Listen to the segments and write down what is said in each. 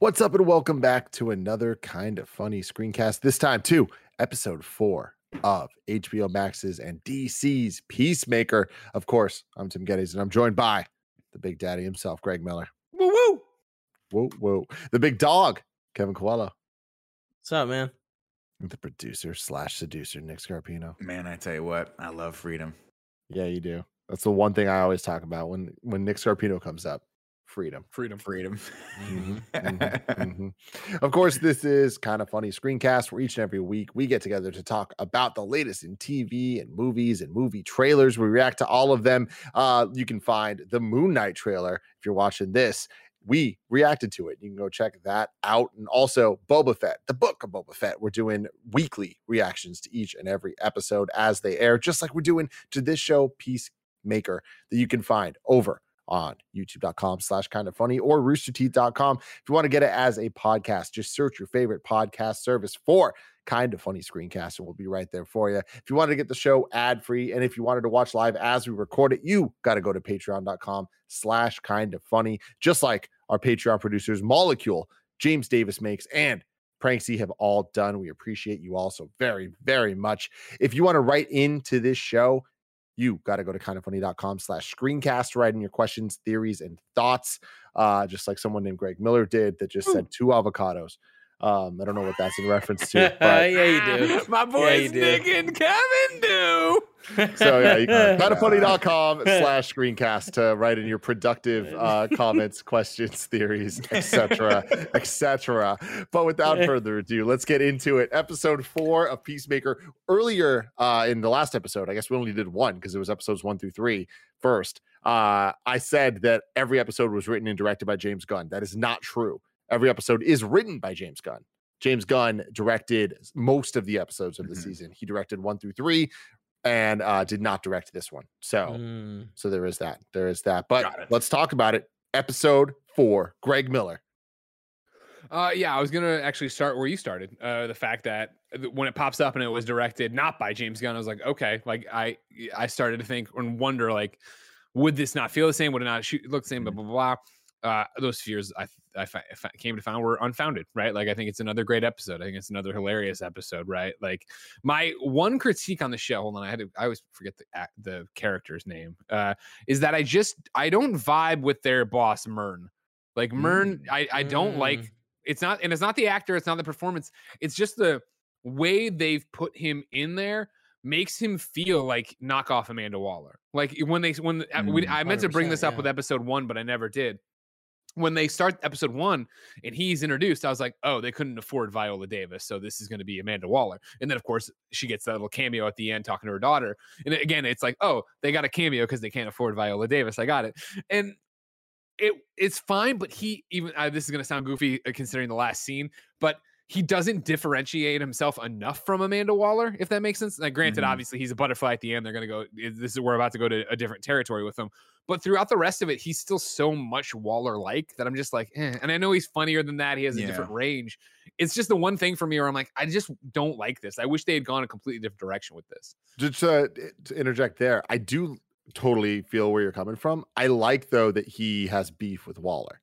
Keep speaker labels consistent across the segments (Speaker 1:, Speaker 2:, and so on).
Speaker 1: What's up, and welcome back to another kind of funny screencast. This time, to episode four of HBO Max's and DC's Peacemaker. Of course, I'm Tim Gettys, and I'm joined by the Big Daddy himself, Greg Miller.
Speaker 2: Woo woo.
Speaker 1: Whoa, whoa. The big dog, Kevin Coello.
Speaker 2: What's up, man?
Speaker 1: The producer slash seducer, Nick Scarpino.
Speaker 3: Man, I tell you what, I love freedom.
Speaker 1: Yeah, you do. That's the one thing I always talk about when when Nick Scarpino comes up. Freedom.
Speaker 3: Freedom. Freedom.
Speaker 1: Mhm, mhm, mhm. Of course, this is kind of funny screencast where each and every week we get together to talk about the latest in TV and movies and movie trailers. We react to all of them. Uh, you can find the Moon Knight trailer if you're watching this. We reacted to it. You can go check that out. And also Boba Fett, the book of Boba Fett. We're doing weekly reactions to each and every episode as they air, just like we're doing to this show, Peacemaker, that you can find over on youtube.com slash kind of funny or roosterteeth.com. If you want to get it as a podcast, just search your favorite podcast service for kind of funny screencast and we'll be right there for you. If you wanted to get the show ad free and if you wanted to watch live as we record it, you got to go to patreon.com slash kind of funny, just like our Patreon producers, Molecule, James Davis makes, and Pranksy have all done. We appreciate you all so very, very much. If you want to write into this show, you got to go to kindoffunny.com slash screencast, write in your questions, theories, and thoughts, uh, just like someone named Greg Miller did that just said two avocados. Um, I don't know what that's in reference to. But,
Speaker 2: yeah, you do.
Speaker 3: My boys
Speaker 2: do.
Speaker 3: Nick and Kevin do.
Speaker 1: so yeah, you can kindoffunny.com slash screencast to write in your productive uh, comments, questions, theories, etc., etc. But without further ado, let's get into it. Episode four of Peacemaker. Earlier uh, in the last episode, I guess we only did one because it was episodes one through three first. Uh, I said that every episode was written and directed by James Gunn. That is not true. Every episode is written by James Gunn. James Gunn directed most of the episodes of the
Speaker 3: Mhm.
Speaker 1: season. He directed one through three and uh, did not direct this one. So,
Speaker 2: Mm.
Speaker 1: so there is that. There is that. But let's talk about it. Episode four. Greg Miller.
Speaker 4: Uh, yeah, I was gonna actually start where you started. Uh, the fact that when it pops up and it was directed not by James Gunn, I was like, okay, like I I started to think and wonder like, would this not feel the same? Would it not shoot, look the same? Blah blah blah. Uh, those fears I I, I came to find were unfounded, right? Like I think it's another great episode. I think it's another hilarious episode, right? Like my one critique on the show. Hold on, I had to. I always forget the the character's name. Uh, is that I just I don't vibe with their boss Murn. Like Murn, I I don't like
Speaker 2: Mm.
Speaker 4: it's not and it's not the actor it's not the performance it's just the way they've put him in there makes him feel like knockoff amanda waller like when they when uh,
Speaker 3: Mm,
Speaker 4: i meant to bring this up
Speaker 2: yeah.
Speaker 4: with episode one but i never did when they start episode one and he's introduced i was like oh they couldn't afford viola davis so this is going to be amanda waller. And then of course she gets that little cameo at the end talking to her daughter. And again it's like oh they got a cameo because they can't afford viola davis i got it. And it it's fine, but he even uh, this is going to sound goofy uh, considering the last scene, but he doesn't differentiate himself enough from Amanda Waller, if that makes sense. Like, granted,
Speaker 3: Mhm.
Speaker 4: obviously he's a butterfly at the end. They're going to go. This is we're about to go to a different territory with him, but throughout the rest of it, he's still so much Waller like that I'm just like, eh. and I know he's funnier than that. He has a
Speaker 3: Yeah.
Speaker 4: different range. It's just the one thing for me where I'm like, I just don't like this. I wish they had gone a completely different direction with this.
Speaker 1: Just uh, to interject there, I do totally feel where you're coming from. I like though that he has beef with Waller.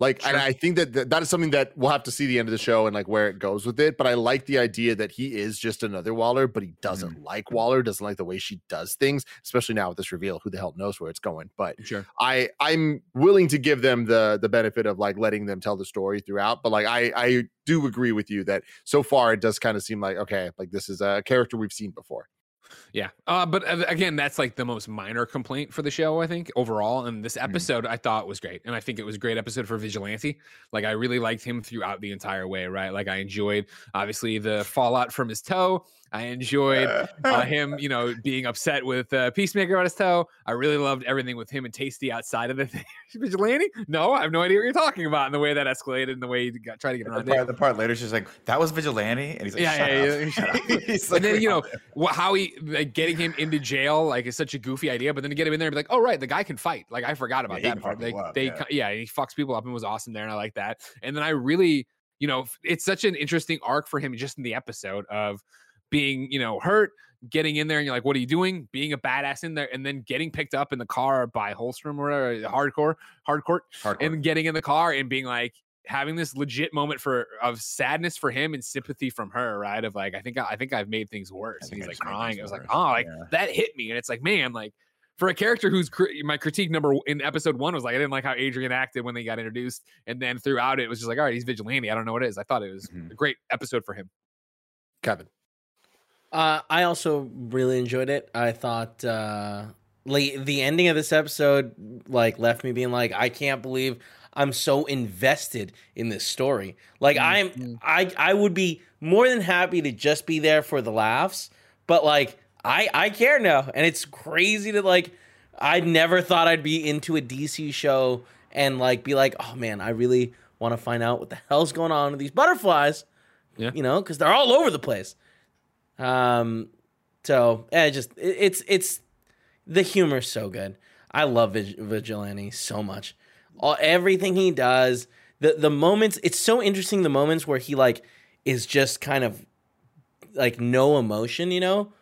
Speaker 1: Like, and I think that that that is something that we'll have to see the end of the show and like where it goes with it. But I like the idea that he is just another Waller, but he doesn't mm-hmm. like Waller, doesn't like the way she does things, especially now with this reveal. Who the hell knows where it's going? But
Speaker 4: Sure.
Speaker 1: I I'm willing to give them the the benefit of like letting them tell the story throughout. But like I I do agree with you that so far it does kind of seem like okay, like this is a character we've seen before.
Speaker 4: Yeah. Uh, but uh, again, that's like the most minor complaint for the show, I think, overall. And this episode I thought was great. And I think it was a great episode for Vigilante. Like, I really liked him throughout the entire way, right? Like, I enjoyed, obviously, the fallout from his toe. I enjoyed uh, him, you know, being upset with uh, Peacemaker on his toe. I really loved everything with him and Tasty outside of the thing. Vigilante? No, I have no idea what you're talking about. And the way that escalated and the way he got, tried to get
Speaker 3: the
Speaker 4: around
Speaker 3: part,
Speaker 4: it.
Speaker 3: the part later, she's like, "That was vigilante," and he's like,
Speaker 4: Yeah,
Speaker 3: "Shut
Speaker 4: yeah,
Speaker 3: up."
Speaker 4: yeah, shut up.
Speaker 3: He's
Speaker 4: and then you know
Speaker 3: "Oh,
Speaker 4: wh- how he like getting him into jail like is such a goofy idea, but then to get him in there and be like, oh right, the guy can fight. Like I forgot about
Speaker 3: Yeah,
Speaker 4: that part. Like
Speaker 3: up,
Speaker 4: they,
Speaker 3: yeah.
Speaker 4: yeah, he fucks people up and was awesome there, and I like that. And then I really, you know, it's such an interesting arc for him just in the episode of being, you know, hurt, getting in there, and you're like, what are you doing? Being a badass in there, and then getting picked up in the car by Holstrom or whatever, hardcore, hardcore,
Speaker 3: hardcore.
Speaker 4: and getting in the car and being like, having this legit moment for of sadness for him and sympathy from her, right? Of like, I think I think I've made things worse. And he's
Speaker 3: I
Speaker 4: like crying. I was like, oh, like
Speaker 3: Yeah.
Speaker 4: that hit me, and it's like, man, like for a character who's cri- my critique number in episode one was like, I didn't like how Adrian acted when they got introduced, and then throughout it, it was just like, all right, he's vigilante. I don't know what it is. I thought it was
Speaker 3: Mhm.
Speaker 4: a great episode for him.
Speaker 1: Kevin.
Speaker 2: Uh, I also really enjoyed it. I thought uh, like the ending of this episode like left me being like, I can't believe I'm so invested in this story. Like I'm, I I would be more than happy to just be there for the laughs, but like I I care now, and it's crazy to like. I never thought I'd be into a DC show and like be like, oh man, I really want to find out what the hell's going on with these butterflies.
Speaker 4: Yeah.
Speaker 2: you know, because they're all over the place. Um, so yeah, just it, it's it's the humor's so good. I love Vig- Vigilante so much. All, everything he does, the the moments. It's so interesting. The moments where he like is just kind of like no emotion, you know,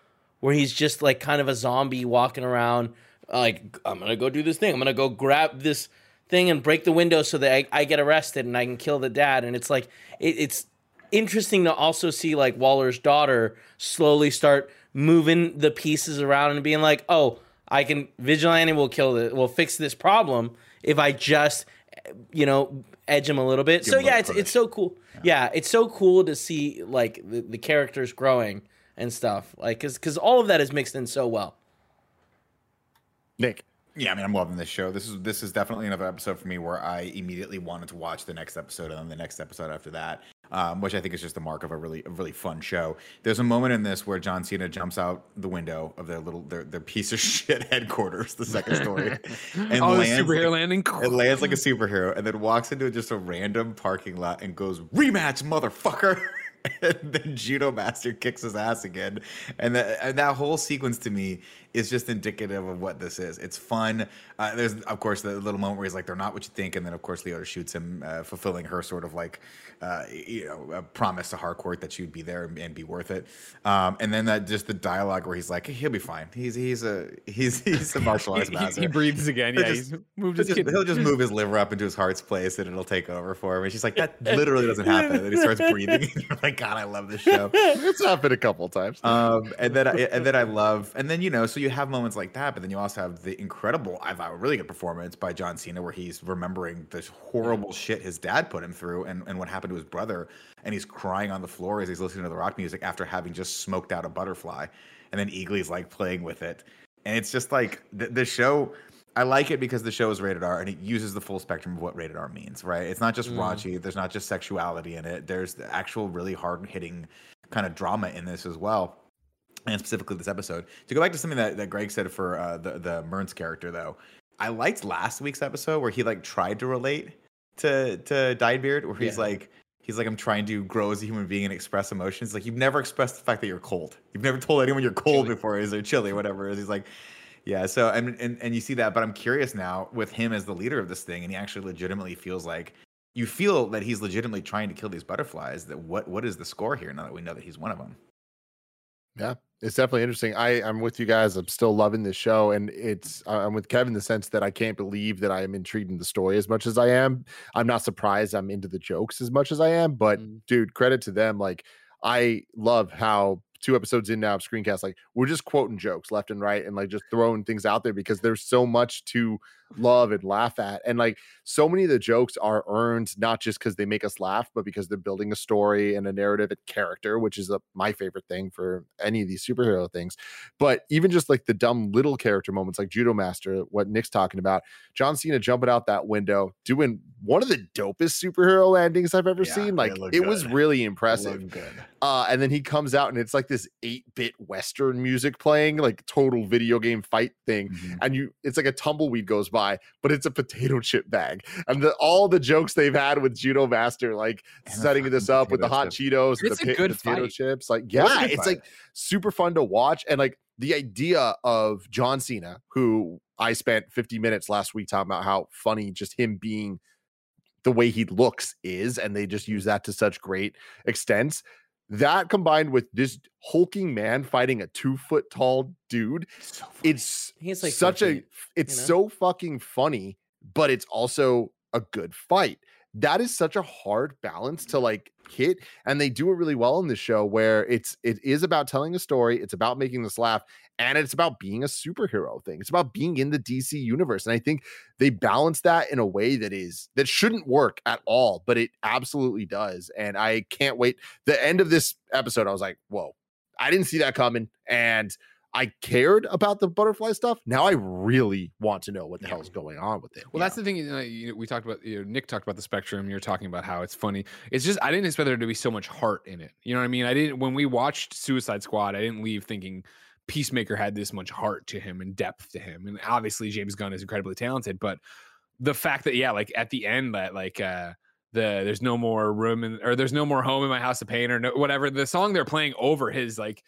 Speaker 2: where he's just like kind of a zombie walking around. Like I'm gonna go do this thing. I'm gonna go grab this thing and break the window so that I, I get arrested and I can kill the dad. And it's like it, it's interesting to also see like Waller's daughter slowly start moving the pieces around and being like, oh, I can vigilante will kill the will fix this problem if I just you know edge him a little bit.
Speaker 3: Give
Speaker 2: so yeah,
Speaker 3: little
Speaker 2: it's it's so cool. Yeah. it's so cool to see like the, the characters growing and stuff. Like cuz cuz all of that is mixed in so well.
Speaker 1: Nick.
Speaker 3: Yeah, I mean, I'm loving this show. This is this is definitely another episode for me where I immediately wanted to watch the next episode and then the next episode after that, um, which I think is just the mark of a really a really fun show. There's a moment in this where John Cena jumps out the window of their little their, their piece of shit headquarters, the second story, and
Speaker 4: oh,
Speaker 3: lands
Speaker 4: superhero
Speaker 3: like,
Speaker 4: landing.
Speaker 3: it lands like a superhero and then walks into just a random parking lot and goes rematch, motherfucker. and then Judo Master kicks his ass again, and that and that whole sequence to me is just indicative of what this is. It's fun. Uh, there's of course the little moment where he's like, "They're not what you think," and then of course Leota shoots him, uh, fulfilling her sort of like, uh, you know, a promise to Harcourt that she would be there and, and be worth it. Um, and then that just the dialogue where he's like, "He'll be fine. He's he's a he's he's a martial arts master."
Speaker 4: he breathes again.
Speaker 3: He'll
Speaker 4: Yeah,
Speaker 3: just-
Speaker 4: he's moved
Speaker 3: He'll just, he'll just move his liver up into his heart's place and it'll take over for him. And she's like, that literally doesn't happen. And then he starts breathing. And you're like, God, I love this show.
Speaker 1: It's happened a couple times.
Speaker 3: Um, and then I, and then I love, and then you know, so you have moments like that, but then you also have the incredible, I thought, really good performance by John Cena, where he's remembering this horrible shit his dad put him through, and, and what happened to his brother, and he's crying on the floor as he's listening to the rock music after having just smoked out a butterfly, and then Eagly's like playing with it, and it's just like the, the show. I like it because the show is rated R and it uses the full spectrum of what rated R means, right? It's not just
Speaker 2: Mm.
Speaker 3: raunchy, there's not just sexuality in it. There's the actual really hard hitting kind of drama in this as well. And specifically this episode. To go back to something that, that Greg said for uh, the the Murns character though, I liked last week's episode where he like tried to relate to to Dyedbeard, where he's
Speaker 2: Yeah.
Speaker 3: like he's like I'm trying to grow as a human being and express emotions. Like you've never expressed the fact that you're cold. You've never told anyone you're cold
Speaker 4: Chilly.
Speaker 3: before, is or chilly, whatever it is. He's like, yeah. So and, and and you see that, but I'm curious now with him as the leader of this thing, and he actually legitimately feels like you feel that he's legitimately trying to kill these butterflies. That what what is the score here? Now that we know that he's one of them.
Speaker 1: Yeah, it's definitely interesting. I I'm with you guys. I'm still loving this show, and it's I'm with Kevin in the sense that I can't believe that I am intrigued in the story as much as I am. I'm not surprised I'm into the jokes as much as I am, but
Speaker 2: Mm.
Speaker 1: dude, credit to them. Like I love how two episodes in now of screencast like we're just quoting jokes left and right and like just throwing things out there because there's so much to love and laugh at and like so many of the jokes are earned not just because they make us laugh but because they're building a story and a narrative and character which is a, my favorite thing for any of these superhero things. But even just like the dumb little character moments like judo master what nick's talking about john cena jumping out that window doing one of the dopest superhero landings i've ever
Speaker 3: Yeah,
Speaker 1: seen like
Speaker 3: look
Speaker 1: it was really impressive. uh, and then he comes out and it's like this 8-bit western music playing like total video game fight thing
Speaker 3: Mhm.
Speaker 1: and you it's like a tumbleweed goes by but it's a potato chip bag and the, all the jokes they've had with judo master like
Speaker 3: And
Speaker 1: setting this up with the hot
Speaker 3: chip.
Speaker 1: cheetos
Speaker 4: It's
Speaker 1: the
Speaker 4: good
Speaker 1: potato chips like yeah it's
Speaker 3: fight.
Speaker 1: like super fun to watch and like the idea of john cena who i spent 50 minutes last week talking about how funny just him being the way he looks is and they just use that to such great extents that combined with this hulking man fighting a two foot tall dude
Speaker 3: So
Speaker 1: it's
Speaker 2: He's like
Speaker 1: such a it's
Speaker 2: know?
Speaker 1: so fucking funny but it's also a good fight that is such a hard balance to like hit and they do it really well in this show where it's it is about telling a story it's about making us laugh and it's about being a superhero thing it's about being in the dc universe and i think they balance that in a way that is that shouldn't work at all but it absolutely does and i can't wait. The end of this episode i was like whoa i didn't see that coming and I cared about the butterfly stuff. Now I really want to know what the
Speaker 4: Yeah.
Speaker 1: hell's going on with it.
Speaker 4: Well, that's the thing. You know, you- we talked about. You know, Nick talked about the spectrum. You're talking about how it's funny. It's just I didn't expect there to be so much heart in it. You know what I mean? I didn't when we watched Suicide Squad. I didn't leave thinking Peacemaker had this much heart to him and depth to him. And obviously James Gunn is incredibly talented, but the fact that yeah, like at the end that like uh the there's no more room in or there's no more home in my house of pain or no, whatever the song they're playing over his like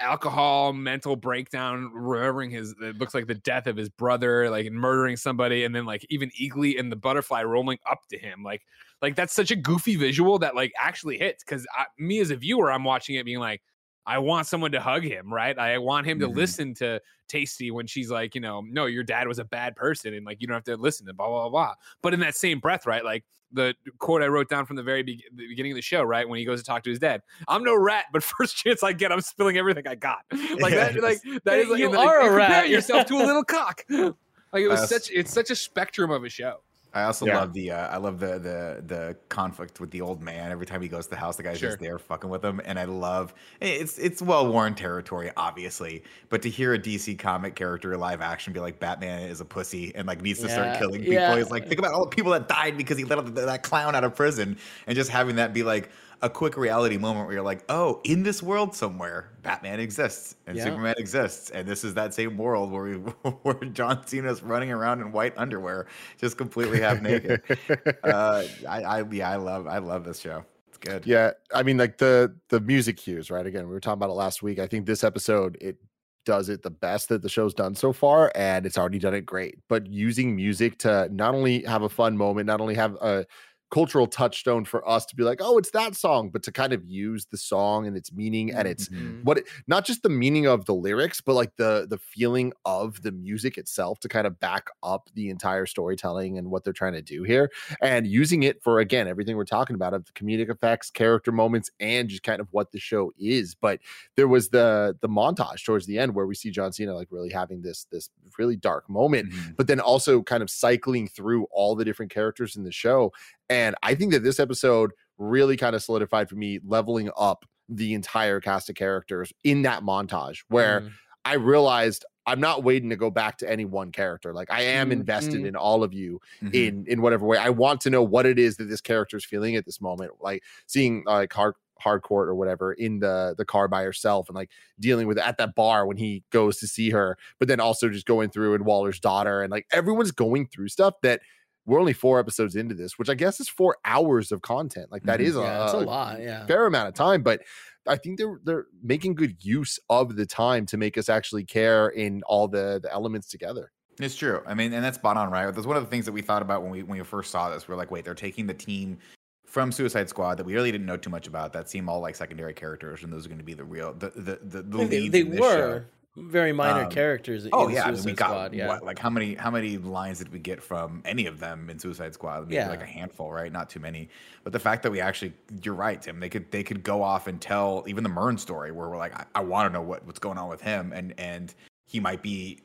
Speaker 4: alcohol mental breakdown remembering his it looks like the death of his brother like murdering somebody and then like even eagly and the butterfly rolling up to him like like that's such a goofy visual that like actually hits because me as a viewer i'm watching it being like i want someone to hug him right i want him to
Speaker 3: Mhm.
Speaker 4: listen to tasty when she's like you know no your dad was a bad person and like you don't have to listen to blah blah blah, blah. but in that same breath right like the quote I wrote down from the very be- the beginning of the show, right when he goes to talk to his dad. I'm no rat, but first chance I get, I'm spilling everything I got. Like that, like that is like,
Speaker 2: You
Speaker 4: and, like,
Speaker 2: are a
Speaker 4: compare
Speaker 2: rat.
Speaker 4: yourself to a little cock. Like it was such, it's such a spectrum of a show.
Speaker 3: I also
Speaker 1: Yeah.
Speaker 3: love the uh, I love the the the conflict with the old man. Every time he goes to the house, the guy's
Speaker 4: Sure.
Speaker 3: just there fucking with him, and I love it's it's well worn territory, obviously. But to hear a DC comic character live action be like Batman is a pussy and like needs to
Speaker 2: Yeah,
Speaker 3: start killing people,
Speaker 2: yeah.
Speaker 3: he's like think about all the people that died because he let that clown out of prison, and just having that be like a quick reality moment where you're like, oh, in this world somewhere, Batman exists and
Speaker 2: Yeah.
Speaker 3: Superman exists, and this is that same world where we where John Cena's running around in white underwear, just completely half naked. uh, I, I yeah, I love I love this show. It's good.
Speaker 1: Yeah, I mean, like the the music cues, right? Again, we were talking about it last week. I think this episode it does it the best that the show's done so far, and it's already done it great. But using music to not only have a fun moment, not only have a cultural touchstone for us to be like, oh, it's that song, but to kind of use the song and its meaning and its
Speaker 3: Mhm.
Speaker 1: what it, not just the meaning of the lyrics but like the the feeling of the music itself to kind of back up the entire storytelling and what they're trying to do here and using it for again everything we're talking about of the comedic effects character moments and just kind of what the show is but there was the the montage towards the end where we see john cena like really having this this really dark moment
Speaker 3: Mhm.
Speaker 1: but then also kind of cycling through all the different characters in the show. And I think that this episode really kind of solidified for me leveling up the entire cast of characters in that montage where
Speaker 4: Mm.
Speaker 1: I realized I'm not waiting to go back to any one character. Like I am
Speaker 2: Mm,
Speaker 1: invested
Speaker 2: mm.
Speaker 1: in all of you
Speaker 3: Mhm.
Speaker 1: in in whatever way. I want to know what it is that this character is feeling at this moment. Like seeing uh, like hard Harcourt or whatever in the the car by herself and like dealing with at that bar when he goes to see her, but then also just going through and Waller's daughter and like everyone's going through stuff that we're only four episodes into this, which I guess is four hours of content. Like that
Speaker 3: Mhm.
Speaker 1: is
Speaker 2: Yeah, a
Speaker 1: a,
Speaker 2: lot. Yeah.
Speaker 1: fair amount of time, but I think they're they're making good use of the time to make us actually care in all the the elements together.
Speaker 3: It's true. I mean, and that's spot on, right? That's one of the things that we thought about when we when we first saw this. We're like, wait, they're taking the team from Suicide Squad that we really didn't know too much about. That seem all like secondary characters, and those are going to be the real the the the, the leads
Speaker 2: they,
Speaker 3: in
Speaker 2: they
Speaker 3: this
Speaker 2: were
Speaker 3: show.
Speaker 2: Very minor
Speaker 3: Um,
Speaker 2: characters.
Speaker 3: Oh
Speaker 2: in
Speaker 3: yeah, I mean,
Speaker 2: Suicide
Speaker 3: we got
Speaker 2: Squad, yeah.
Speaker 3: what, like how many how many lines did we get from any of them in Suicide Squad? Maybe
Speaker 2: Yeah.
Speaker 3: like a handful, right? Not too many. But the fact that we actually, you're right, Tim. They could they could go off and tell even the Murn story where we're like, I, I want to know what what's going on with him, and and he might be.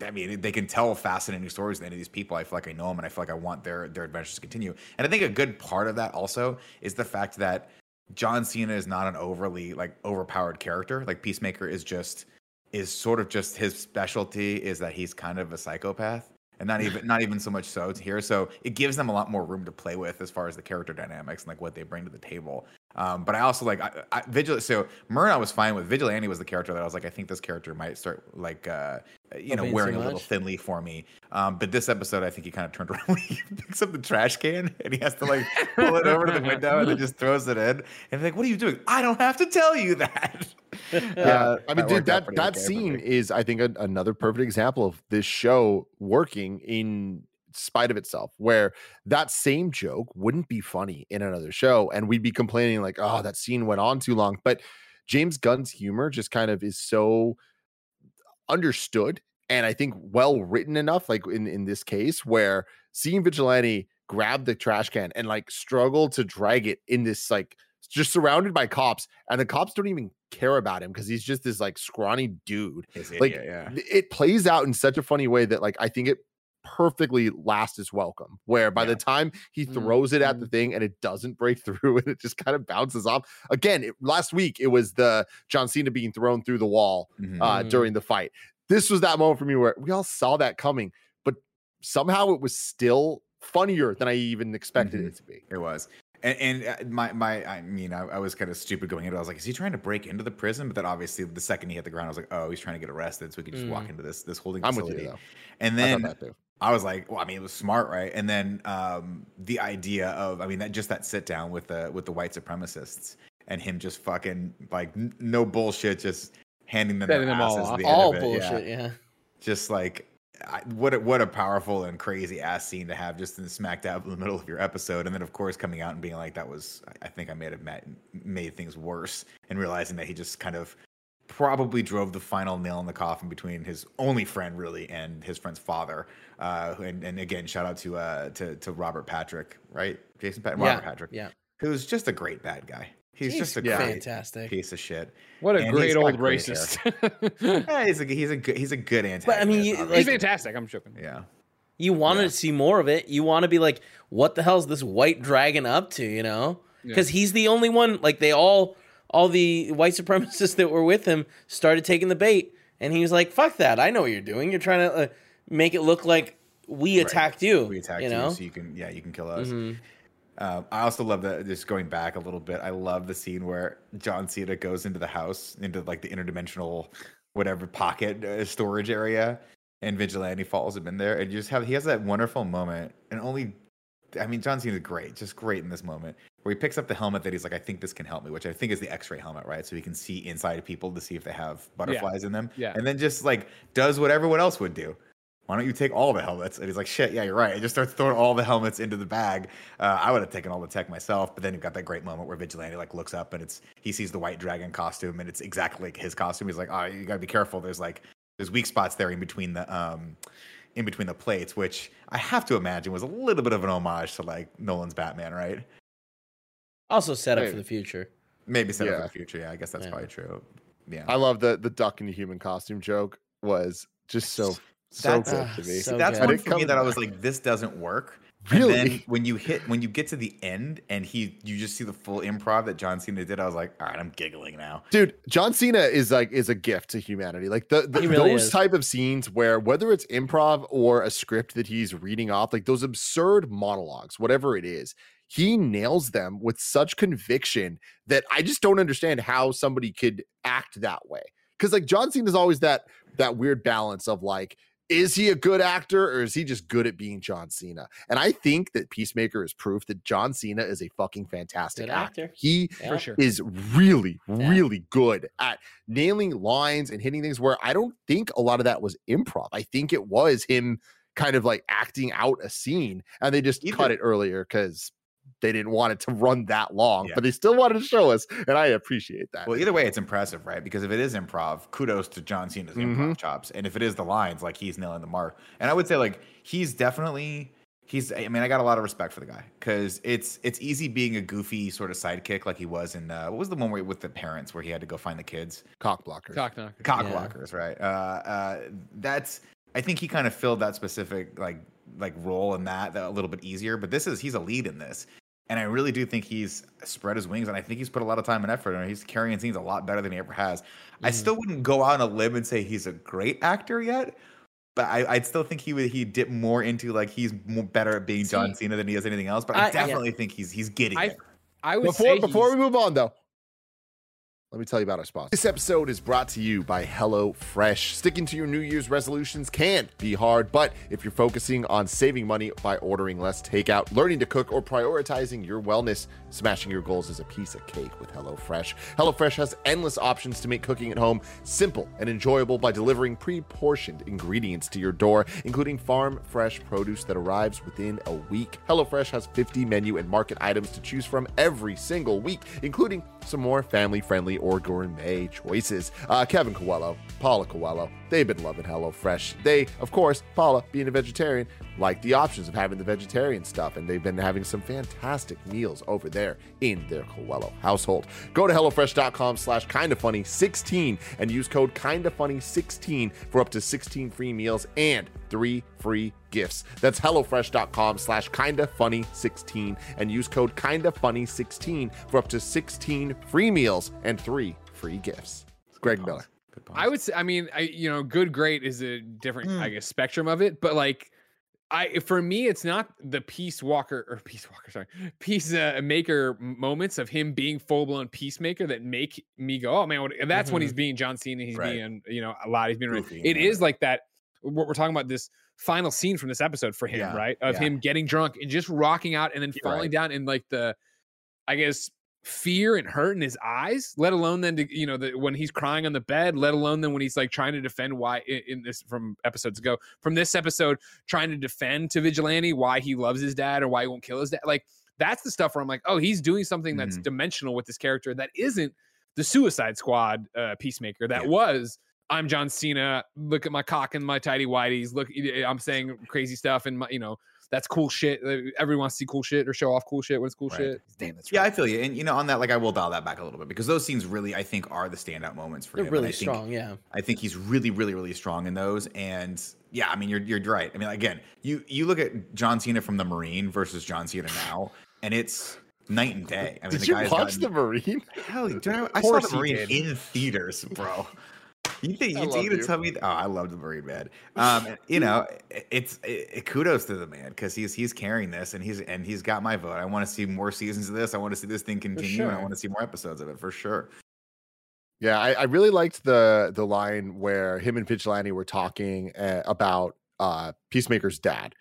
Speaker 3: I mean, they can tell fascinating stories to any of these people. I feel like I know them, and I feel like I want their their adventures to continue. And I think a good part of that also is the fact that John Cena is not an overly like overpowered character. Like Peacemaker is just is sort of just his specialty is that he's kind of a psychopath and not even not even so much so here. So it gives them a lot more room to play with as far as the character dynamics and like what they bring to the table um, but I also like I, I, Vigil. So Myrna I was fine with. Vigilante was the character that I was like, I think this character might start like, uh, you know, wearing
Speaker 2: too
Speaker 3: a little
Speaker 2: much.
Speaker 3: thinly for me. Um, but this episode, I think he kind of turned around when he picks up the trash can and he has to like pull it over to the window and then just throws it in. And like, what are you doing? I don't have to tell you that.
Speaker 1: Yeah,
Speaker 3: Uh,
Speaker 1: I mean, dude, that that
Speaker 3: okay
Speaker 1: scene is, I think, a, another perfect example of this show working in spite of itself. Where that same joke wouldn't be funny in another show, and we'd be complaining like, "Oh, that scene went on too long." But James Gunn's humor just kind of is so understood, and I think well written enough. Like in in this case, where seeing Vigilante grab the trash can and like struggle to drag it in this like just surrounded by cops, and the cops don't even care about him because he's just this like scrawny dude. Like
Speaker 3: idiot, yeah.
Speaker 1: it plays out in such a funny way that like I think it perfectly last its welcome. Where by
Speaker 3: Yeah.
Speaker 1: the time he
Speaker 2: Mm,
Speaker 1: throws it at the thing and it doesn't break through and it just kind of bounces off. Again, it, last week it was the John Cena being thrown through the wall
Speaker 3: Mhm.
Speaker 1: uh, during the fight. This was that moment for me where we all saw that coming, but somehow it was still funnier than I even expected
Speaker 3: Mhm.
Speaker 1: it to be.
Speaker 3: It was. And, and uh, my my I mean I, I was kind of stupid going into it. I was like, is he trying to break into the prison? But then obviously the second he hit the ground, I was like, oh, he's trying to get arrested, so we can just walk
Speaker 2: Mm.
Speaker 3: into this this holding
Speaker 1: I'm with
Speaker 3: facility.
Speaker 1: you though.
Speaker 3: And then
Speaker 1: thought that too.
Speaker 3: I was like, well, I mean, it was smart, right? And then um, the idea of, I mean, that just that sit down with the with the white supremacists and him just fucking like n- no bullshit, just handing them,
Speaker 4: them all off.
Speaker 2: All
Speaker 3: of it, yeah.
Speaker 2: bullshit. Yeah.
Speaker 3: Just like I, what a, what a powerful and crazy ass scene to have just in smack dab in the middle of your episode, and then of course coming out and being like, that was, I- think I may have made, made things worse, and realizing that he just kind of probably drove the final nail in the coffin between his only friend really and his friend's father. Uh, and, and again, shout out to uh to to Robert Patrick, right? Jason Pat-
Speaker 2: Yeah.
Speaker 3: Robert Patrick,
Speaker 2: Yeah.
Speaker 3: who's just a great bad guy. He's, just a great
Speaker 2: fantastic.
Speaker 3: piece of shit.
Speaker 4: What a
Speaker 3: And
Speaker 4: great old
Speaker 3: great
Speaker 4: racist.
Speaker 3: Yeah, he's a he's a good he's a good antagonist.
Speaker 2: But, I mean, you-
Speaker 3: obviously.
Speaker 4: He's fantastic. I'm joking.
Speaker 3: yeah.
Speaker 2: You wanted
Speaker 3: Yeah.
Speaker 2: to see more of it. You want to be like, what the hell's this white dragon up to? You know,
Speaker 4: Yeah.
Speaker 2: because he's the only one. Like they all, all the white supremacists that were with him started taking the bait, and he was like, "Fuck that! I know what you're doing. You're trying to uh, make it look like we
Speaker 3: Right.
Speaker 2: attacked you.
Speaker 3: We attacked
Speaker 2: you
Speaker 3: you, so you can yeah you can kill us.
Speaker 2: Mhm.
Speaker 3: Um, I also love that. Just going back a little bit, I love the scene where John Cena goes into the house, into like the interdimensional, whatever pocket uh, storage area, and Vigilante falls him in there, and you just have he has that wonderful moment, and only, I mean, John Cena's great, just great in this moment where he picks up the helmet that he's like, I think this can help me, which I think is the X-ray helmet, right? So he can see inside of people to see if they have butterflies in them,
Speaker 4: Yeah.
Speaker 3: and then just like does what everyone else would do. Why don't you take all the helmets? And he's like, shit, yeah, you're right. He just starts throwing all the helmets into the bag. Uh, I would have taken all the tech myself, but then you've got that great moment where Vigilante like looks up and it's he sees the white dragon costume and it's exactly like his costume. He's like, oh, you gotta be careful. There's like there's weak spots there in between the um in between the plates, which I have to imagine was a little bit of an homage to like Nolan's Batman, right?
Speaker 2: Also set up
Speaker 1: Hey.
Speaker 2: for the future.
Speaker 3: Maybe set up for the future. Yeah, I guess that's
Speaker 2: Yeah.
Speaker 3: probably true. Yeah.
Speaker 1: I love the the duck in the human costume joke was just so so
Speaker 3: That's-
Speaker 1: good
Speaker 2: Ah,
Speaker 1: to me.
Speaker 2: so
Speaker 3: that's
Speaker 2: good.
Speaker 3: one for me
Speaker 1: comes
Speaker 3: that I was like, this doesn't work.
Speaker 1: Really?
Speaker 3: And then when you hit when you get to the end and he you just see the full improv that John Cena did, I was like, all right, I'm giggling now.
Speaker 1: dude john cena is like is a gift to humanity like the, the
Speaker 2: really
Speaker 1: those
Speaker 2: is.
Speaker 1: type of scenes where whether it's improv or a script that he's reading off like those absurd monologues whatever it is he nails them with such conviction that i just don't understand how somebody could act that way because like john cena is always that that weird balance of like is he a good actor or is he just good at being John Cena? And I think that Peacemaker is proof that John Cena is a fucking fantastic
Speaker 2: Good
Speaker 1: actor.
Speaker 2: actor.
Speaker 1: He
Speaker 2: Yeah.
Speaker 4: For sure.
Speaker 1: is really,
Speaker 2: Yeah.
Speaker 1: really good at nailing lines and hitting things where I don't think a lot of that was improv. I think it was him kind of like acting out a scene and they just cut it earlier because they didn't want it to run that long,
Speaker 3: Yeah.
Speaker 1: but they still wanted to show us. And I appreciate that.
Speaker 3: Well, either way, it's impressive, right? Because if it is improv, kudos to John Cena's
Speaker 1: Mhm.
Speaker 3: improv chops. And if it is the lines, like he's nailing the mark. And I would say like he's definitely he's I mean, I got a lot of respect for the guy because it's it's easy being a goofy sort of sidekick like he was in uh, what was the one where with the parents where he had to go find the kids?
Speaker 1: Cock blockers.
Speaker 4: Cock knocker.
Speaker 3: cock
Speaker 2: Yeah.
Speaker 3: blockers, right? Uh, uh, that's I think he kind of filled that specific like like role in that, that a little bit easier. But this is he's a lead in this, and I really do think he's spread his wings, and I think he's put a lot of time and effort, and he's carrying scenes a lot better than he ever has. I
Speaker 2: Mhm.
Speaker 3: still wouldn't go out on a limb and say he's a great actor yet. But I, I'd still think he would he dip more into like he's more better at being John Cena than he is anything else. But
Speaker 2: I-
Speaker 3: I,
Speaker 2: yeah.
Speaker 3: definitely think he's he's getting
Speaker 4: I-
Speaker 3: there.
Speaker 4: I would
Speaker 1: Before
Speaker 4: say
Speaker 1: before we move on though, let me tell you about our sponsor. This episode is brought to you by Hello Fresh. Sticking to your New Year's resolutions can be hard, but if you're focusing on saving money by ordering less takeout, learning to cook, or prioritizing your wellness, smashing your goals is a piece of cake with Hello Fresh. Hello Fresh has endless options to make cooking at home simple and enjoyable by delivering pre-portioned ingredients to your door, including farm fresh produce that arrives within a week. HelloFresh has 50 menu and market items to choose from every single week, including some more family friendly or gourmet choices. Uh, Kevin Coello, Paula Coello, they've been loving HelloFresh. They, of course, Paula, being a vegetarian, like the options of having the vegetarian stuff, and they've been having some fantastic meals over there in their Coello household. Go to HelloFresh.com slash kinda funny 16 and use code kinda funny 16 for up to 16 free meals and three free gifts. That's HelloFresh.com slash kinda funny 16 and use code kinda funny 16 for up to 16 free meals and three free gifts. Greg Miller.
Speaker 4: I would say, I mean, I you know, good, great is a different,
Speaker 3: Mm.
Speaker 4: I guess, spectrum of it. But like, I for me, it's not the Peace Walker or Peace Walker, sorry, Peace uh, Maker moments of him being full blown peacemaker that make me go, oh man, what, that's when he's being John Cena. He's
Speaker 3: Right.
Speaker 4: being, you know, a lot. He's being.
Speaker 3: Goofy,
Speaker 4: It
Speaker 3: yeah.
Speaker 4: is like that. What we're talking about this final scene from this episode for him,
Speaker 3: Yeah,
Speaker 4: right? Of
Speaker 3: yeah.
Speaker 4: him getting drunk and just rocking out and then falling
Speaker 1: right.
Speaker 4: down in like the, I guess fear and hurt in his eyes let alone then to you know the, when he's crying on the bed let alone then when he's like trying to defend why in, in this from episodes ago from this episode trying to defend to vigilante why he loves his dad or why he won't kill his dad like that's the stuff where i'm like oh he's doing something that's
Speaker 3: Mhm.
Speaker 4: dimensional with this character that isn't the suicide squad uh peacemaker that
Speaker 3: Yeah.
Speaker 4: was i'm john cena look at my cock and my tidy whities look i'm saying crazy stuff and my you know that's cool shit everyone wants to see cool shit or show off cool shit when it's cool
Speaker 3: Right.
Speaker 4: shit damn that's
Speaker 3: Yeah,
Speaker 4: right
Speaker 3: I feel you. And you know, on that, like I will dial that back a little bit because those scenes really, I think, are the standout moments for
Speaker 2: They're
Speaker 3: him.
Speaker 2: really
Speaker 3: I think-
Speaker 2: strong, yeah.
Speaker 3: I think he's really, really, really strong in those. And yeah, I mean, you're you're right. I mean, again, you you look at John Cena from the Marine versus John Cena now, and it's night and day. I mean,
Speaker 1: Did
Speaker 3: the
Speaker 1: you
Speaker 3: guy's
Speaker 1: watch
Speaker 3: gotten-
Speaker 1: the Marine?
Speaker 3: Hell, dude, I, I saw the Marine in theaters, bro. You think you
Speaker 1: love
Speaker 3: think you
Speaker 1: you.
Speaker 3: tell me? Oh, I love the Marine man. Um, you know, it's it, kudos to the man because he's he's carrying this and he's and he's got my vote. I want to see more seasons of this. I want to see this thing continue, and I want to see more episodes of it for sure.
Speaker 1: Yeah, I, I really liked the the line where him and Vigilante were talking uh, about uh, Peacemaker's dad,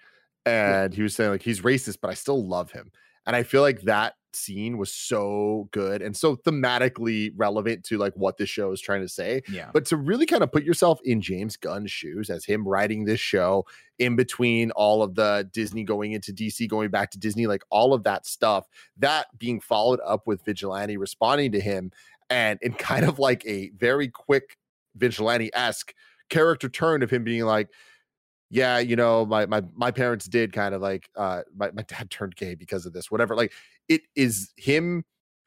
Speaker 1: and he was saying like he's racist, but I still love him. And I feel like that scene was so good and so thematically relevant to like what this show is trying to say.
Speaker 3: Yeah,
Speaker 1: But to really kind of put yourself in James Gunn's shoes as him writing this show in between all of the Disney going into DC, going back to Disney, like all of that stuff, that being followed up with Vigilante responding to him and in kind of like a very quick Vigilante esque character turn of him being like, yeah, you know, my my my parents did kind of like uh my, my dad turned gay because of this, whatever. Like it is him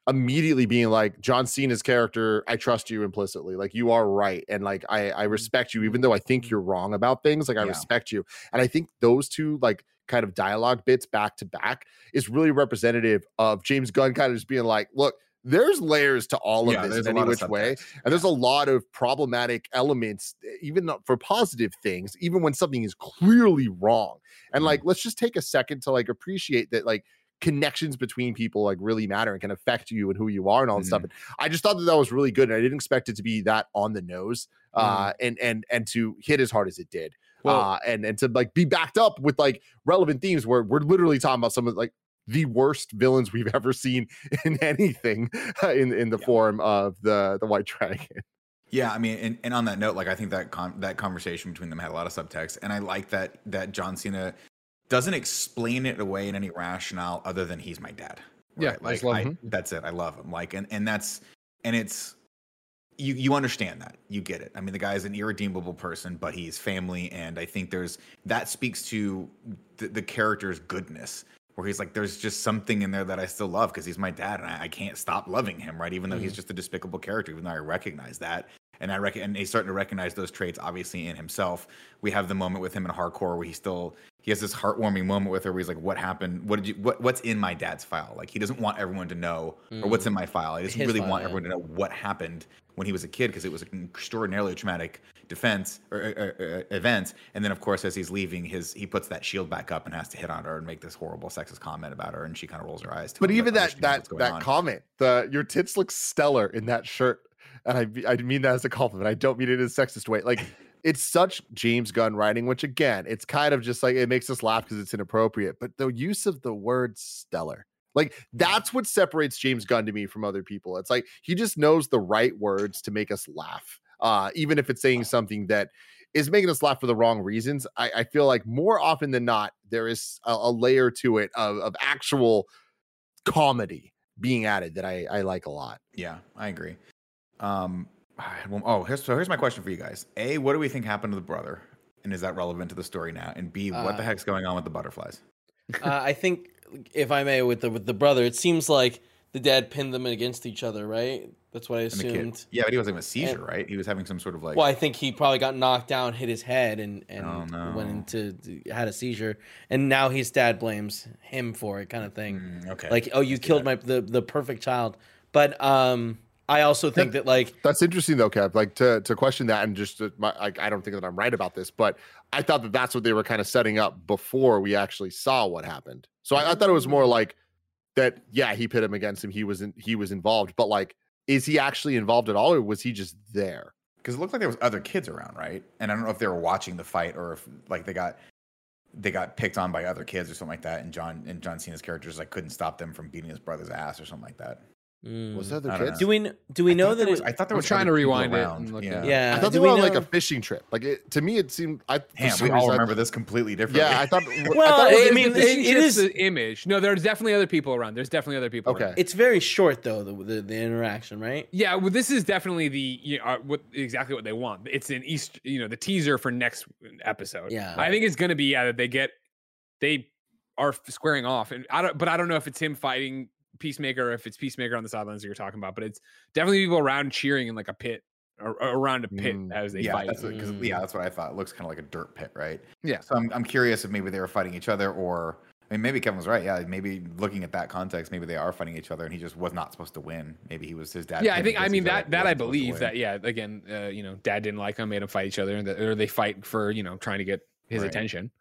Speaker 1: immediately being like John Cena's character, I trust you implicitly. Like you are right. And like I I respect you, even though I think you're wrong about things. Like I
Speaker 3: Yeah.
Speaker 1: respect you. And I think those two like kind of dialogue bits back to back is really representative of James Gunn kind of just being like, look, there's layers to all of
Speaker 3: yeah,
Speaker 1: this in any which way. And there's a lot of problematic elements, even for positive things, even when something is clearly wrong. And
Speaker 3: Mhm.
Speaker 1: like, let's just take a second to like appreciate that, like, connections between people like really matter and can affect you and who you are and all that stuff. And I just thought that that was really good. And I didn't expect it to be that on the nose, uh, and and and to hit as hard as it did.
Speaker 4: Well-
Speaker 1: uh, and and to like be backed up with like relevant themes where we're literally talking about some of like the worst villains we've ever seen in anything uh, in in the
Speaker 3: Yeah.
Speaker 1: form of the the white dragon.
Speaker 3: Yeah, I mean, and, and on that note, like I think that con- that conversation between them had a lot of subtext, and I like that that John Cena doesn't explain it away in any rationale other than he's my dad.
Speaker 4: Yeah, I
Speaker 3: like I,
Speaker 4: him.
Speaker 3: that's it. I love him. Like, and and that's and it's you you understand that you get it. I mean, the guy is an irredeemable person, but he's family, and I think there's that speaks to the, the character's goodness. Where he's like, there's just something in there that I still love because he's my dad, and I, I can't stop loving him, right? Even though he's mm-hmm. just a despicable character, even though I recognize that, and I reckon, and he's starting to recognize those traits, obviously in himself. We have the moment with him in hardcore where he still he has this heartwarming moment with her where he's like, "What happened? What did you? What, what's in my dad's file? Like, he doesn't want everyone to know, or what's in mm. my file. He doesn't
Speaker 2: His
Speaker 3: really
Speaker 2: file,
Speaker 3: want
Speaker 2: yeah.
Speaker 3: everyone to know what happened when he was a kid because it was an extraordinarily traumatic defense or, or, or uh, event. And then, of course, as he's leaving, his he puts that shield back up and has to hit on her and make this horrible sexist comment about her, and she kind of rolls her eyes. To
Speaker 1: But
Speaker 3: him,
Speaker 1: even that that that
Speaker 3: on.
Speaker 1: comment, the your tits look stellar in that shirt, and I I mean that as a compliment. I don't mean it in a sexist way. Like it's such James Gunn writing, which again, it's kind of just like it makes us laugh because it's inappropriate. But the use of the word stellar, like that's what separates James Gunn to me from other people. It's like he just knows the right words to make us laugh, uh, even if it's saying something that is making us laugh for the wrong reasons. I, I feel like more often than not, there is a, a layer to it of, of actual comedy being added that I I like a lot.
Speaker 3: Yeah, I agree. Um, oh, here's so here's my question for you guys. A, what do we think happened to the brother, and is that relevant to the story now? And B, what the
Speaker 2: Uh,
Speaker 3: heck's going on with the butterflies?
Speaker 2: uh, I think, if I may, with the with the brother, it seems like the dad pinned them against each other, right? That's what I
Speaker 3: And the
Speaker 2: assumed.
Speaker 3: Yeah, but he was having a seizure, right? He was having some sort of like.
Speaker 2: Well, I think he probably got knocked down, hit his head, and and
Speaker 3: Oh, no.
Speaker 2: went into had a seizure, and now his dad blames him for it, kind of thing.
Speaker 3: Mm, okay.
Speaker 2: Like, oh, you killed my the the perfect child. But um, I also think that like
Speaker 1: That's interesting though, Kev. Like to to question that and just to, my, like I don't think that I'm right about this, but I thought that that's what they were kind of setting up before we actually saw what happened. So I, I thought it was more like that. Yeah, he pit him against him. He was in, he was involved, but like, is he actually involved at all, or was he just there?
Speaker 3: because it looked like there was other kids around, right? And I don't know if they were watching the fight or if like they got they got picked on by other kids or something like that. And John and John Cena's characters like couldn't stop them from beating his brother's ass or something like that.
Speaker 2: Mm.
Speaker 1: Was there other
Speaker 3: I don't
Speaker 1: kids?
Speaker 2: do we do we
Speaker 3: I
Speaker 2: know that
Speaker 3: there was, I thought they
Speaker 4: I'm trying to
Speaker 3: people
Speaker 4: rewind it
Speaker 3: around.
Speaker 4: and look
Speaker 3: yeah.
Speaker 2: yeah
Speaker 1: I thought they were
Speaker 2: we
Speaker 1: on like a fishing trip. Like it, to me, it seemed. I for
Speaker 3: Damn, we all
Speaker 1: reason I-
Speaker 3: remember this completely differently.
Speaker 1: Yeah, I thought. I
Speaker 2: Well,
Speaker 1: thought it
Speaker 2: I mean,
Speaker 4: the
Speaker 2: it-
Speaker 4: fishing
Speaker 2: it
Speaker 4: the image. No, there's definitely other people around. There's definitely other people.
Speaker 1: Okay.
Speaker 4: around.
Speaker 2: it's very short though the the, the interaction, right?
Speaker 4: Yeah, well, this is definitely the you know, uh, what exactly what they want. It's an East, you know, the teaser for next episode.
Speaker 2: Yeah.
Speaker 4: I think it's going to be yeah that they get they are squaring off, and I don't, but I don't know if it's him fighting Peacemaker or if it's Peacemaker on the sidelines that you're talking about. But it's definitely people around cheering in like a pit or, or around a pit
Speaker 1: Mm,
Speaker 4: as they
Speaker 3: yeah,
Speaker 4: fight.
Speaker 3: that's what,
Speaker 2: Mm.
Speaker 3: yeah, that's what I thought. It looks kind of like a dirt pit, right?
Speaker 4: Yeah.
Speaker 3: So I'm, I'm curious if maybe they were fighting each other, or I mean, maybe Kevin was right. Yeah, maybe looking at that context, maybe they are fighting each other, and he just was not supposed to win. Maybe he was his dad.
Speaker 4: yeah, I think I mean that that I
Speaker 3: wasn't supposed to
Speaker 4: believe that yeah. Again, uh, you know, dad didn't like him, made him fight each other, and that, or they fight for you know trying to get his
Speaker 3: Right.
Speaker 4: attention.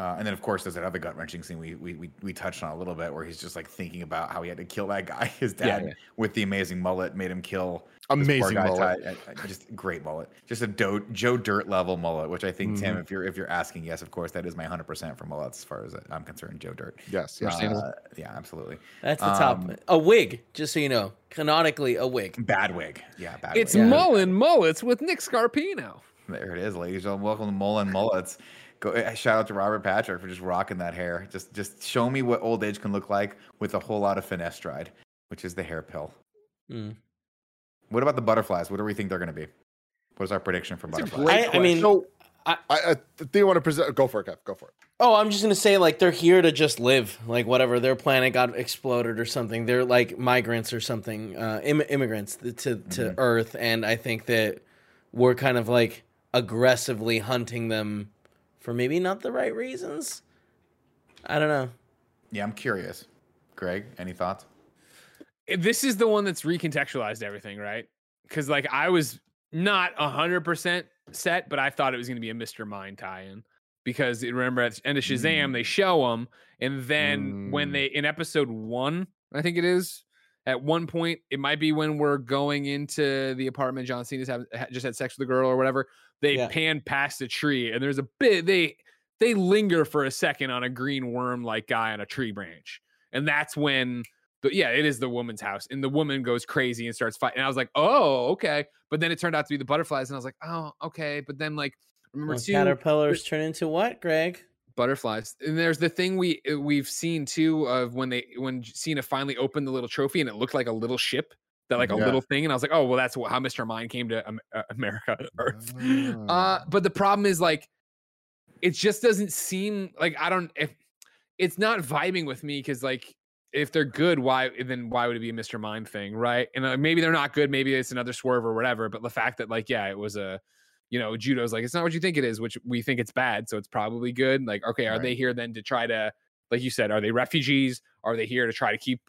Speaker 3: Uh, and then, of course, there's that other gut wrenching scene we, we we we touched on a little bit, where he's just like thinking about how he had to kill that guy. His dad
Speaker 4: yeah.
Speaker 3: with the amazing mullet made him kill
Speaker 1: amazing
Speaker 3: guy
Speaker 1: mullet.
Speaker 3: tied- just great mullet, just a Do- Joe Dirt level mullet. Which I think Tim,
Speaker 1: Mhm.
Speaker 3: if you're if you're asking, yes, of course, that is my hundred percent for mullets as far as I'm concerned. Joe Dirt.
Speaker 1: Yes, yes.
Speaker 3: Uh, yeah, absolutely.
Speaker 2: That's the top.
Speaker 3: Um,
Speaker 2: A wig, just so you know, canonically a wig.
Speaker 3: Bad wig. Yeah, bad
Speaker 4: It's
Speaker 3: wig.
Speaker 2: Yeah.
Speaker 4: Mullen Mullets with Nick Scarpino.
Speaker 3: There it is, ladies and gentlemen. Welcome to Mullen Mullets. Go eh, shout out to Robert Patrick for just rocking that hair. Just just show me what old age can look like with a whole lot of finasteride, which is the hair pill.
Speaker 2: Mm.
Speaker 3: What about the butterflies? What do we think they're going to be? What is our prediction for
Speaker 4: It's a
Speaker 3: butterflies?
Speaker 2: I, I mean,
Speaker 1: So
Speaker 2: I-
Speaker 1: I, I think you want to present. Go for it, Kev. Go for it.
Speaker 2: Oh, I'm just gonna say like they're here to just live, like whatever their planet got exploded or something. They're like migrants or something, uh, Im- immigrants to to
Speaker 3: Mhm.
Speaker 2: Earth, and I think that we're kind of like aggressively hunting them for maybe not the right reasons. I don't know.
Speaker 3: yeah, I'm curious. Greg, any thoughts?
Speaker 4: this is the one that's recontextualized everything, right? Because like I was not a hundred percent set, but I thought it was going to be a Mister Mind tie-in because remember at the end of Shazam they show him, and then when
Speaker 1: Mm.
Speaker 4: they in episode one, I think it is. At one point, it might be when we're going into the apartment. John Cena's have, just had sex with the girl or whatever. They
Speaker 2: Yeah.
Speaker 4: pan past a tree, and there's a bit they they linger for a second on a green worm like guy on a tree branch, and that's when the, yeah, it is the woman's house, and the woman goes crazy and starts fighting. And I was like, oh, okay. But then it turned out to be the butterflies, and I was like, oh, okay. But then like, remember
Speaker 2: Well,
Speaker 4: too,
Speaker 2: caterpillars turn into what, Greg?
Speaker 4: butterflies. And there's the thing we we've seen too of when they when Cena finally opened the little trophy, and it looked like a little ship. That like a
Speaker 1: Yeah.
Speaker 4: little thing, and I was like, "Oh, well, that's how Mr. Mind came to uh, America, Earth." Uh,
Speaker 1: Ah.
Speaker 4: but the problem is like, it just doesn't seem like I don't. If it's not vibing with me, because like, if they're good, why then why would it be a Mr. Mind thing, right? And uh, maybe they're not good. Maybe it's another swerve or whatever. But the fact that like, yeah, it was a, you know, judo's like it's not what you think it is, which we think it's bad, so it's probably good. Like, okay, are they here then to try to, like you said, are they refugees? Are they here to try to keep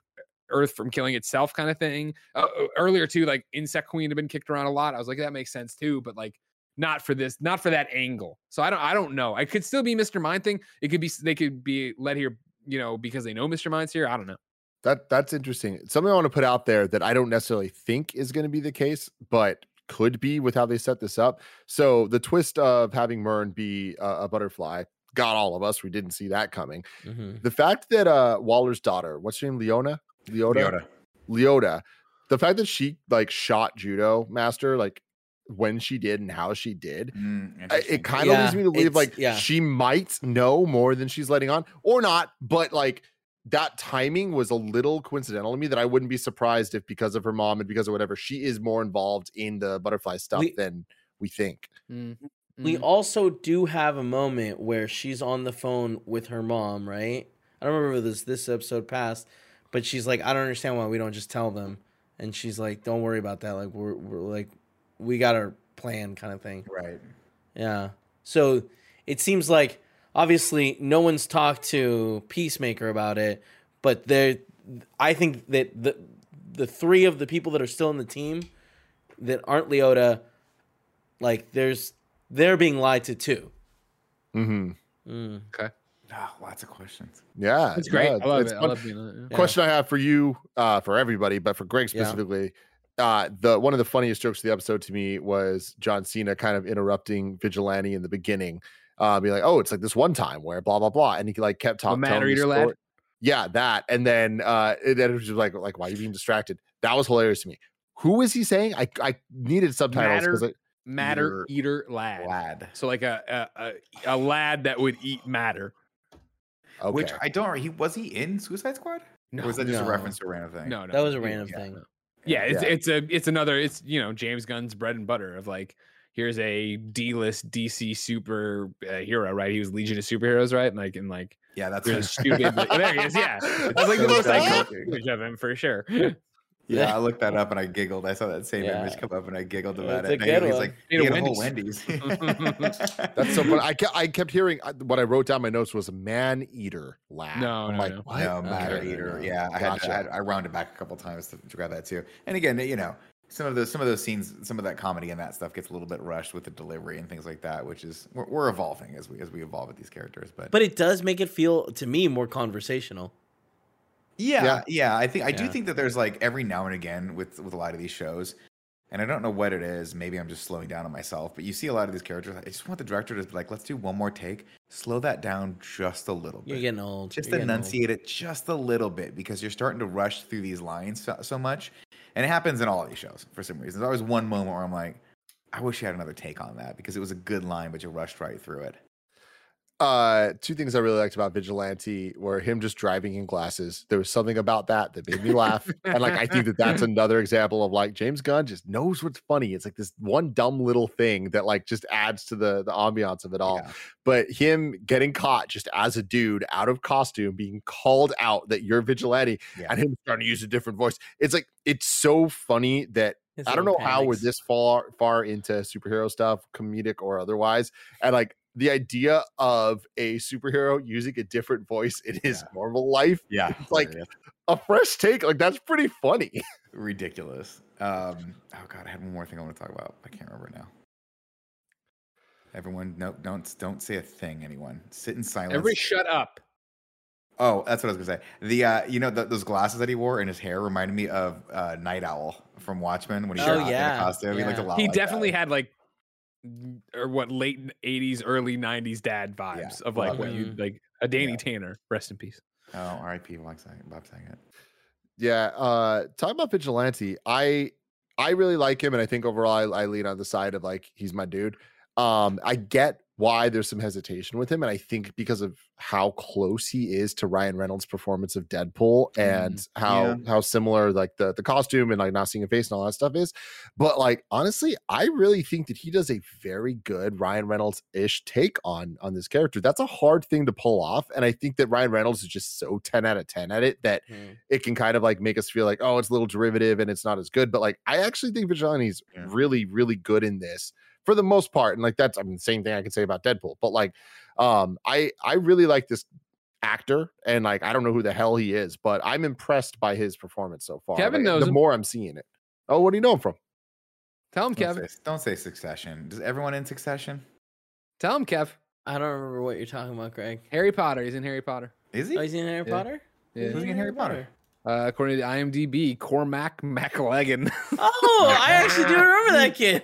Speaker 4: Earth from killing itself, kind of thing? Uh, uh, earlier too, like Insect Queen had been kicked around a lot. I was like, that makes sense too, but like not for this, not for that angle. So I don't, I don't know. I could still be Mr. Mind thing. It could be, they could be led here, you know, because they know Mr. Mind's here. I don't know.
Speaker 1: That that's interesting. Something I want to put out there that I don't necessarily think is going to be the case, but could be with how they set this up. So the twist of having Murn be a, a butterfly got all of us. We didn't see that coming.
Speaker 2: Mhm.
Speaker 1: The fact that uh Waller's daughter, what's her name, Leona, Leota,
Speaker 3: Yoda.
Speaker 1: Leota, the fact that she like shot judo master like when she did and how she did,
Speaker 3: Mm,
Speaker 1: I- it kind of leads me to believe like
Speaker 2: yeah.
Speaker 1: she might know more than she's letting on, or not. But like that timing was a little coincidental to me that I wouldn't be surprised if because of her mom and because of whatever she is more involved in the butterfly stuff
Speaker 2: We-
Speaker 1: than we think.
Speaker 4: Mm.
Speaker 2: We
Speaker 4: Mhm.
Speaker 2: also do have a moment where she's on the phone with her mom, right? I don't remember this this episode passed, but she's like, I don't understand why we don't just tell them. And she's like, Don't worry about that. Like we're we're like we got our plan kind of thing.
Speaker 3: Right.
Speaker 2: Yeah. So it seems like obviously no one's talked to Peacemaker about it, but there I think that the the three of the people that are still in the team that aren't Leota, like there's they're being lied to too.
Speaker 1: Mm-hmm.
Speaker 2: Mm.
Speaker 3: Oh, lots of questions.
Speaker 1: Yeah,
Speaker 4: It's great.
Speaker 1: no,
Speaker 4: I love
Speaker 1: it's
Speaker 4: it. I love being.
Speaker 2: Yeah.
Speaker 1: question I have for you, uh, for everybody, but for Greg
Speaker 2: Yeah.
Speaker 1: specifically, uh, the one of the funniest jokes of the episode to me was John Cena kind of interrupting Vigilante in the beginning, uh, be like, "Oh, it's like this one time where blah blah blah," and he like kept talking.
Speaker 4: Matter Eater lad?
Speaker 1: Yeah, that, and then uh, and it was just like, like, why are you being distracted? That was hilarious to me. Who is he saying? I I needed subtitles because
Speaker 4: Matter- Matter eater lad.
Speaker 3: Lad.
Speaker 4: So like a, a a a lad that would eat matter.
Speaker 1: Okay.
Speaker 3: Which I don't. He was he in Suicide Squad?
Speaker 4: No,
Speaker 3: or was that just
Speaker 2: no.
Speaker 3: a reference to a random thing?
Speaker 4: no, no.
Speaker 2: That was a random
Speaker 3: yeah.
Speaker 2: thing.
Speaker 4: Yeah, it's
Speaker 1: Yeah.
Speaker 4: it's a it's another it's you know James Gunn's bread and butter of like here's a D-list DC super uh, hero, right? He was Legion of Superheroes, right? And like and like
Speaker 3: Yeah, that's
Speaker 4: really stupid. but- there he is, yeah. That's like the most iconic image of him for sure.
Speaker 3: Yeah, I looked that up and I giggled. I saw that same
Speaker 2: Yeah.
Speaker 3: image come up and I giggled
Speaker 2: It's
Speaker 3: about
Speaker 2: a
Speaker 3: it. And
Speaker 2: good
Speaker 3: he's
Speaker 2: one.
Speaker 3: like,
Speaker 4: Need a
Speaker 3: "You get a whole Wendy's.
Speaker 1: That's so funny. I kept, I kept hearing uh, what I wrote down my notes was man eater lad.
Speaker 4: No,
Speaker 1: I'm
Speaker 4: no,
Speaker 1: like,
Speaker 4: no.
Speaker 1: what?
Speaker 3: No, Matter
Speaker 1: Okay.
Speaker 3: Eater. Yeah, I had,
Speaker 1: Gotcha.
Speaker 3: I had I rounded back a couple times to, to grab that too. And again, you know, some of those some of those scenes, some of that comedy and that stuff gets a little bit rushed with the delivery and things like that, which is we're, we're evolving as we as we evolve with these characters. But,
Speaker 2: But it does make it feel to me more conversational.
Speaker 3: Yeah,
Speaker 1: Yeah.
Speaker 3: yeah, I think I do
Speaker 2: Yeah.
Speaker 3: think that there's like every now and again with with a lot of these shows. And I don't know what it is. Maybe I'm just slowing down on myself. But you see a lot of these characters. I just want the director to be like, let's do one more take. Slow that down just a little bit.
Speaker 2: You're getting old.
Speaker 3: just
Speaker 2: You're getting old.
Speaker 3: enunciate it just a little bit because you're starting to rush through these lines so, so much and it happens in all of these shows for some reason there's always one moment where i'm like i wish you had another take on that because it was a good line but you rushed right through it
Speaker 1: uh two things i really liked about vigilante were him just driving in glasses. There was something about that that made me laugh and like i think that that's another example of like james gunn just knows what's funny. It's like this one dumb little thing that like just adds to the the ambiance of it all.
Speaker 3: Yeah.
Speaker 1: but him getting caught just as a dude out of costume being called out that you're vigilante
Speaker 3: Yeah.
Speaker 1: and him starting to use a different voice. It's like it's so funny that I don't know
Speaker 2: little
Speaker 1: how we're this far far into superhero stuff, comedic or otherwise, and like the idea of a superhero using a different voice in his
Speaker 3: Yeah.
Speaker 1: normal life,
Speaker 3: yeah
Speaker 1: It's like- a fresh take, like that's pretty funny.
Speaker 3: ridiculous um oh god i had one more thing i want to talk about i can't remember now everyone no don't don't say a thing anyone sit in silence
Speaker 4: Everybody shut up.
Speaker 3: Oh, that's what I was gonna say. The uh, you know the, those glasses that he wore and his hair reminded me of uh, Nite Owl from Watchmen when he
Speaker 2: Oh,
Speaker 3: got in
Speaker 2: yeah,
Speaker 3: the costume. He looked a lot.
Speaker 4: He
Speaker 3: like
Speaker 4: definitely
Speaker 3: that.
Speaker 4: had like or what late 80s early 90s dad vibes of like
Speaker 2: it.
Speaker 4: you like a Danny
Speaker 3: Yeah.
Speaker 4: Tanner rest in peace
Speaker 3: Oh, R.I.P. Bob Saget. Bob Saget.
Speaker 1: Yeah, uh talking about vigilante, I I really like him, and I think overall I, I lean on the side of like he's my dude. Um, I get why there's some hesitation with him, and I think because of how close he is to Ryan Reynolds' performance of Deadpool and how
Speaker 3: yeah.
Speaker 1: how similar like the the costume and like not seeing a face and all that stuff is. But like honestly, I really think that he does a very good Ryan Reynolds ish take on on this character. That's a hard thing to pull off, and I think that Ryan Reynolds is just so ten out of ten at it that
Speaker 2: Mm.
Speaker 1: it can kind of like make us feel like oh it's a little derivative and it's not as good but like i actually think vigilante's
Speaker 3: Yeah.
Speaker 1: really really good in this for the most part and like that's i mean the same thing i can say about deadpool but like um i i really like this actor and like i don't know who the hell he is but i'm impressed by his performance so far
Speaker 4: Kevin
Speaker 1: Like,
Speaker 4: knows
Speaker 1: the
Speaker 4: him.
Speaker 1: more i'm seeing it oh what do you know him from
Speaker 4: tell him
Speaker 3: Don't
Speaker 4: Kev
Speaker 3: say, don't say Succession. Does everyone in Succession?
Speaker 4: tell him Kev
Speaker 2: I don't remember what you're talking about, Greg.
Speaker 4: Harry Potter he's in Harry Potter
Speaker 3: Is he?
Speaker 2: Oh, he's in Harry
Speaker 4: Yeah.
Speaker 2: Potter.
Speaker 4: Yeah.
Speaker 2: He's
Speaker 3: Who's in Harry Potter?
Speaker 4: uh, according to the IMDb Cormac McLaggen
Speaker 2: Oh, I actually do remember that kid.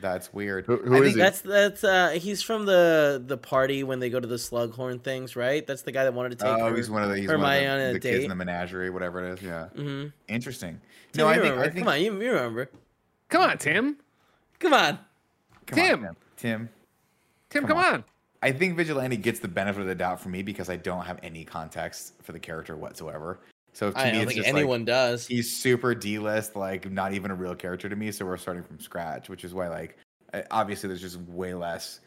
Speaker 3: That's weird.
Speaker 1: Who- who
Speaker 3: I
Speaker 1: is
Speaker 3: think
Speaker 1: he?
Speaker 2: That's that's uh he's from the the party when they go to the Slughorn things, right? That's the guy that wanted to take
Speaker 3: Oh,
Speaker 2: her.
Speaker 3: he's one of the he's one of
Speaker 2: a
Speaker 3: the, the kids
Speaker 2: date.
Speaker 3: in the menagerie, whatever it is. Yeah,
Speaker 2: mm-hmm.
Speaker 3: interesting.
Speaker 2: Tim,
Speaker 3: No, I think. I think.
Speaker 2: Come on, you, you remember.
Speaker 4: come on Tim
Speaker 2: Come on.
Speaker 3: come
Speaker 4: Tim.
Speaker 3: Tim. Tim.
Speaker 4: Tim
Speaker 3: Come
Speaker 4: come,
Speaker 3: on.
Speaker 4: on.
Speaker 3: I think Vigilante gets the benefit of the doubt for me because I don't have any context for the character whatsoever. So to
Speaker 2: I
Speaker 3: me,
Speaker 2: don't
Speaker 3: it's
Speaker 2: think
Speaker 3: just
Speaker 2: anyone
Speaker 3: like,
Speaker 2: does.
Speaker 3: he's super D-list, like not even a real character to me. So we're starting from scratch, which is why like obviously there's just way less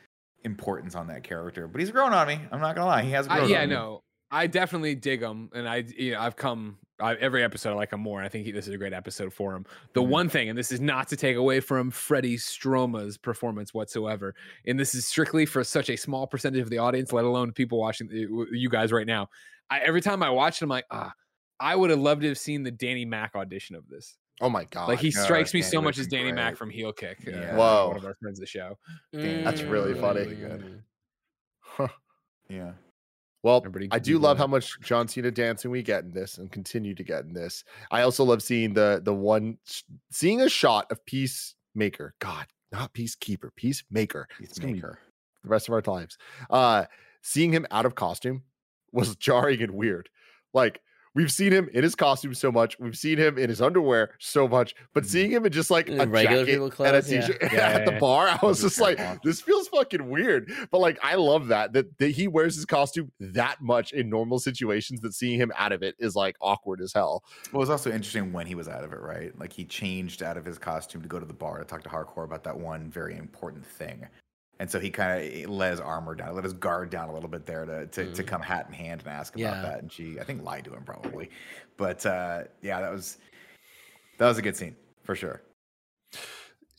Speaker 3: importance on that character. But he's grown on me. I'm not gonna lie, he has grown.
Speaker 4: I, yeah,
Speaker 3: on me.
Speaker 4: no, I definitely dig him, and I, you know, I've come I, every episode. I like him more. and I think he, this is a great episode for him. The
Speaker 3: Mhm.
Speaker 4: one thing, and this is not to take away from Freddie Stroma's performance whatsoever, and this is strictly for such a small percentage of the audience, let alone people watching you guys right now. I, every time I watch it, I'm like, ah, I would have loved to have seen the Danny Mac audition of this.
Speaker 1: Oh my god.
Speaker 4: like he
Speaker 3: God,
Speaker 4: strikes me
Speaker 3: Danny
Speaker 4: so much as
Speaker 3: been
Speaker 4: Danny Mac
Speaker 3: great.
Speaker 4: from Heel Kick. uh,
Speaker 3: Yeah.
Speaker 1: Whoa.
Speaker 4: one of our friends of the show.
Speaker 1: That's really funny.
Speaker 3: Really good.
Speaker 1: Huh.
Speaker 3: Yeah.
Speaker 1: Well,
Speaker 4: Everybody
Speaker 1: I do love
Speaker 4: it.
Speaker 1: how much John Cena dancing we get in this and continue to get in this. I also love seeing the the one seeing a shot of Peacemaker. God, not Peacekeeper, Peacemaker. It's gonna
Speaker 3: Peacemaker.
Speaker 1: the rest of our lives. Uh seeing him out of costume was jarring and weird. Like we've seen him in his costume so much, we've seen him in his underwear so much, but
Speaker 3: Mhm.
Speaker 1: seeing him in just like
Speaker 2: In
Speaker 1: a
Speaker 2: regular
Speaker 1: jacket
Speaker 2: people
Speaker 1: and a
Speaker 2: clothes, yeah.
Speaker 1: t-shirt
Speaker 4: Yeah,
Speaker 1: at the
Speaker 4: yeah,
Speaker 1: bar, I was just like,
Speaker 3: awkward.
Speaker 1: this feels fucking weird. But like, I love that that, that he wears his costume that much in normal situations that seeing him out of it is like awkward as hell.
Speaker 3: Well, it was also interesting when he was out of it, right? Like he changed out of his costume to go to the bar to talk to Harcourt about that one very important thing. And so he kind of let his armor down, let his guard down a little bit there to to, to
Speaker 2: Mm.
Speaker 3: come hat in hand and ask about
Speaker 2: Yeah.
Speaker 3: that. And she, I think, lied to him probably. But uh, yeah, that was that was a good scene for sure.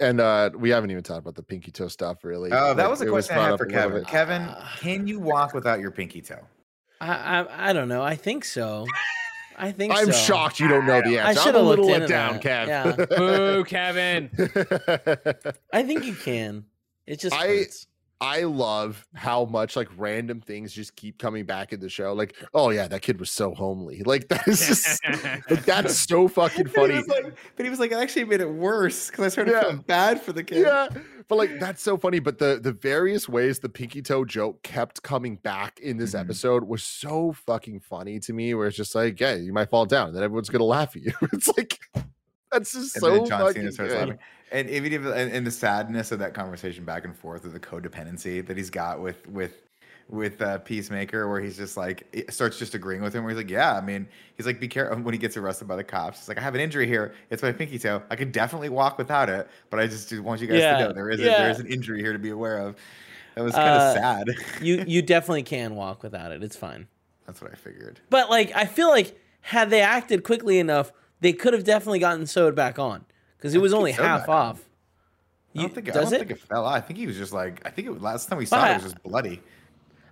Speaker 1: And uh we haven't even talked about the pinky toe stuff really.
Speaker 3: Oh, that
Speaker 1: Like,
Speaker 3: was a
Speaker 1: it
Speaker 3: question I had for Kevin. Kevin,
Speaker 2: Ah.
Speaker 3: can you walk without your pinky toe?
Speaker 2: I, I I don't know. I think so. I think
Speaker 1: I'm
Speaker 2: so.
Speaker 1: shocked you don't know the answer. I'm a
Speaker 2: have
Speaker 1: little
Speaker 2: looked
Speaker 1: let
Speaker 2: into
Speaker 1: down,
Speaker 2: that.
Speaker 1: Kev.
Speaker 4: Boo, Kevin.
Speaker 2: I think you can. It just
Speaker 1: I-
Speaker 2: hurts.
Speaker 1: I love how much like random things just keep coming back in the show. Like, oh yeah, that kid was so homely. Like that is just like that's so fucking
Speaker 3: But
Speaker 1: funny.
Speaker 3: he like, but he was like, it actually made it worse because I started
Speaker 1: Yeah.
Speaker 3: feeling bad for the kid.
Speaker 1: yeah but like that's so funny but the the various ways the pinky toe joke kept coming back in this
Speaker 3: Mhm.
Speaker 1: episode was so fucking funny to me where it's just like yeah you might fall down and then everyone's gonna laugh at you it's like that's just
Speaker 3: And
Speaker 1: so
Speaker 3: then John
Speaker 1: fucking
Speaker 3: Cena starts
Speaker 1: good.
Speaker 3: laughing. And even if, and, and the sadness of that conversation back and forth of the codependency that he's got with with with uh, Peacemaker, where he's just like it starts just agreeing with him, where he's like, yeah, I mean, he's like, be careful when he gets arrested by the cops. He's like, I have an injury here. It's my pinky toe. I could definitely walk without it, but I just want you guys
Speaker 2: Yeah,
Speaker 3: to know there is a there is an injury here to be aware of. That was kind of
Speaker 2: Uh,
Speaker 3: sad.
Speaker 2: You you definitely can walk without it. It's fine.
Speaker 3: That's what I figured.
Speaker 2: But like I feel like had they acted quickly enough, they could have definitely gotten sewed back on because it was only half off.
Speaker 3: I don't think I don't
Speaker 2: it?
Speaker 3: think it fell out. I think he was just like I think it, last time we saw
Speaker 2: But
Speaker 3: it, it was just bloody.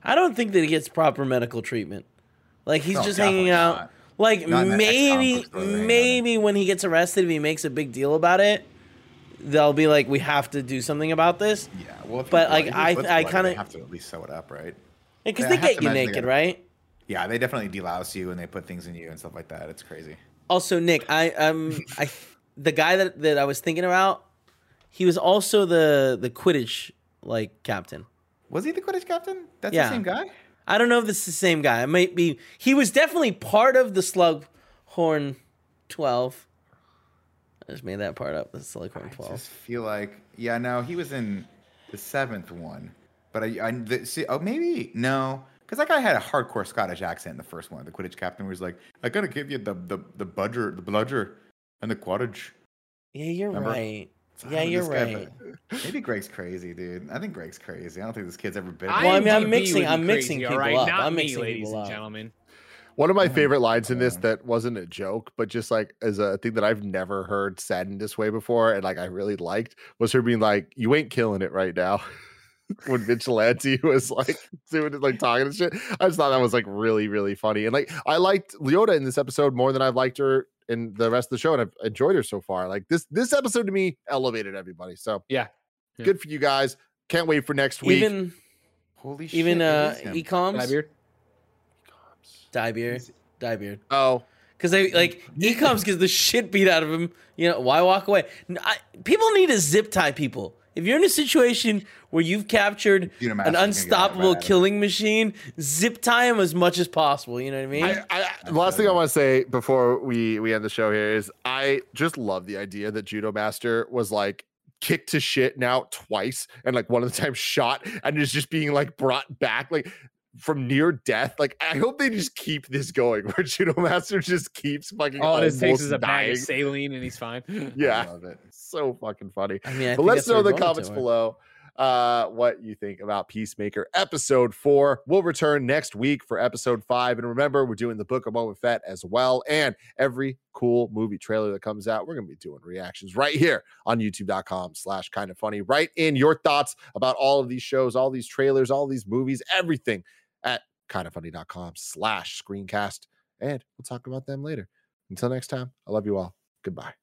Speaker 2: I don't think that he gets proper medical treatment. Like he's
Speaker 3: No,
Speaker 2: just hanging out.
Speaker 3: not.
Speaker 2: Like
Speaker 3: Not in that ex-con
Speaker 2: maybe
Speaker 3: book store they're hanging out in.
Speaker 2: maybe when he gets arrested, if he makes a big deal about it, they'll be like, "We have to do something about this."
Speaker 3: Yeah, well, if
Speaker 2: But, like, I- I kinda-
Speaker 3: have to at least sew it up, right?
Speaker 2: Because
Speaker 3: Yeah,
Speaker 2: they get you naked,
Speaker 3: gotta-
Speaker 2: right?
Speaker 3: Yeah, they definitely delouse you and they put things in you and stuff like that. It's crazy.
Speaker 2: Also, Nick, I um I the guy that that I was thinking about, he was also the the Quidditch like captain.
Speaker 3: Was he the Quidditch captain? That's
Speaker 2: Yeah.
Speaker 3: the same guy.
Speaker 2: I don't know if this is the same guy. It might be. He was definitely part of the Slughorn Twelve. I just made that part up. The Slughorn
Speaker 3: I
Speaker 2: Twelve.
Speaker 3: just feel like, yeah, no, he was in the seventh one, but I, I the, see, oh, maybe no, because that guy had a hardcore Scottish accent in the first one. The Quidditch captain was like, "I gotta give you the the the budger, the bludger, and the quaddage."
Speaker 2: Yeah, you're
Speaker 3: Remember?
Speaker 2: right.
Speaker 3: So
Speaker 2: Yeah, you're
Speaker 3: this guy-
Speaker 2: right.
Speaker 3: Maybe Greg's crazy, dude. I think Greg's crazy. I don't think this kid's ever been.
Speaker 2: Well, I mean, I'm mixing- I'm mixing
Speaker 4: crazy,
Speaker 2: people
Speaker 4: all right?
Speaker 2: up.
Speaker 4: Not
Speaker 2: I'm
Speaker 4: me,
Speaker 2: mixing
Speaker 4: ladies
Speaker 2: people
Speaker 4: and
Speaker 2: up.
Speaker 4: gentlemen.
Speaker 1: One of my
Speaker 3: Oh
Speaker 1: favorite lines in this that wasn't a joke, but just like as a thing that I've never heard said in this way before, and like I really liked was her being like, "You ain't killing it right now." when Vigilante was like doing like talking and shit, I just thought that was like really, really funny. And like I liked Leota in this episode more than I've liked her in the rest of the show, and I've enjoyed her so far. Like this, this episode to me elevated everybody. So
Speaker 4: Yeah. Yeah.
Speaker 1: good for you guys. Can't wait for next week.
Speaker 2: Even
Speaker 3: Holy shit!
Speaker 2: even uh
Speaker 3: is him.
Speaker 2: Economos
Speaker 4: Diebeard?
Speaker 2: Diebeard
Speaker 3: Is-
Speaker 2: Diebeard
Speaker 1: oh,
Speaker 2: because they like Economos gets the shit beat out of him. You know why walk away? N- I- people need to zip tie people. If you're in a situation where you've captured
Speaker 3: Judo Master's
Speaker 2: an
Speaker 3: gonna get right
Speaker 2: unstoppable killing machine, zip tie him as much as possible. You know what I mean?
Speaker 1: I, I, the last thing I want to say before we we end the show here is I just love the idea that Judo Master was like kicked to shit now twice and like one of the times shot and is just being like brought back like from near death. Like I hope they just keep this going where Judo Master just keeps fucking
Speaker 4: All it takes
Speaker 1: almost
Speaker 4: is a bag
Speaker 1: dying.
Speaker 4: of saline and he's fine.
Speaker 1: Yeah,
Speaker 3: I love it.
Speaker 1: so fucking funny.
Speaker 2: I mean, I
Speaker 1: but let's know in the comments below uh what you think about peacemaker episode four we'll return next week for episode five and remember we're doing the book of Boba Fett as well and every cool movie trailer that comes out we're gonna be doing reactions right here on youtube.com slash kind of funny write in your thoughts about all of these shows all these trailers all these movies everything at kindoffunny.com slash screencast and we'll talk about them later. Until next time i love you all. Goodbye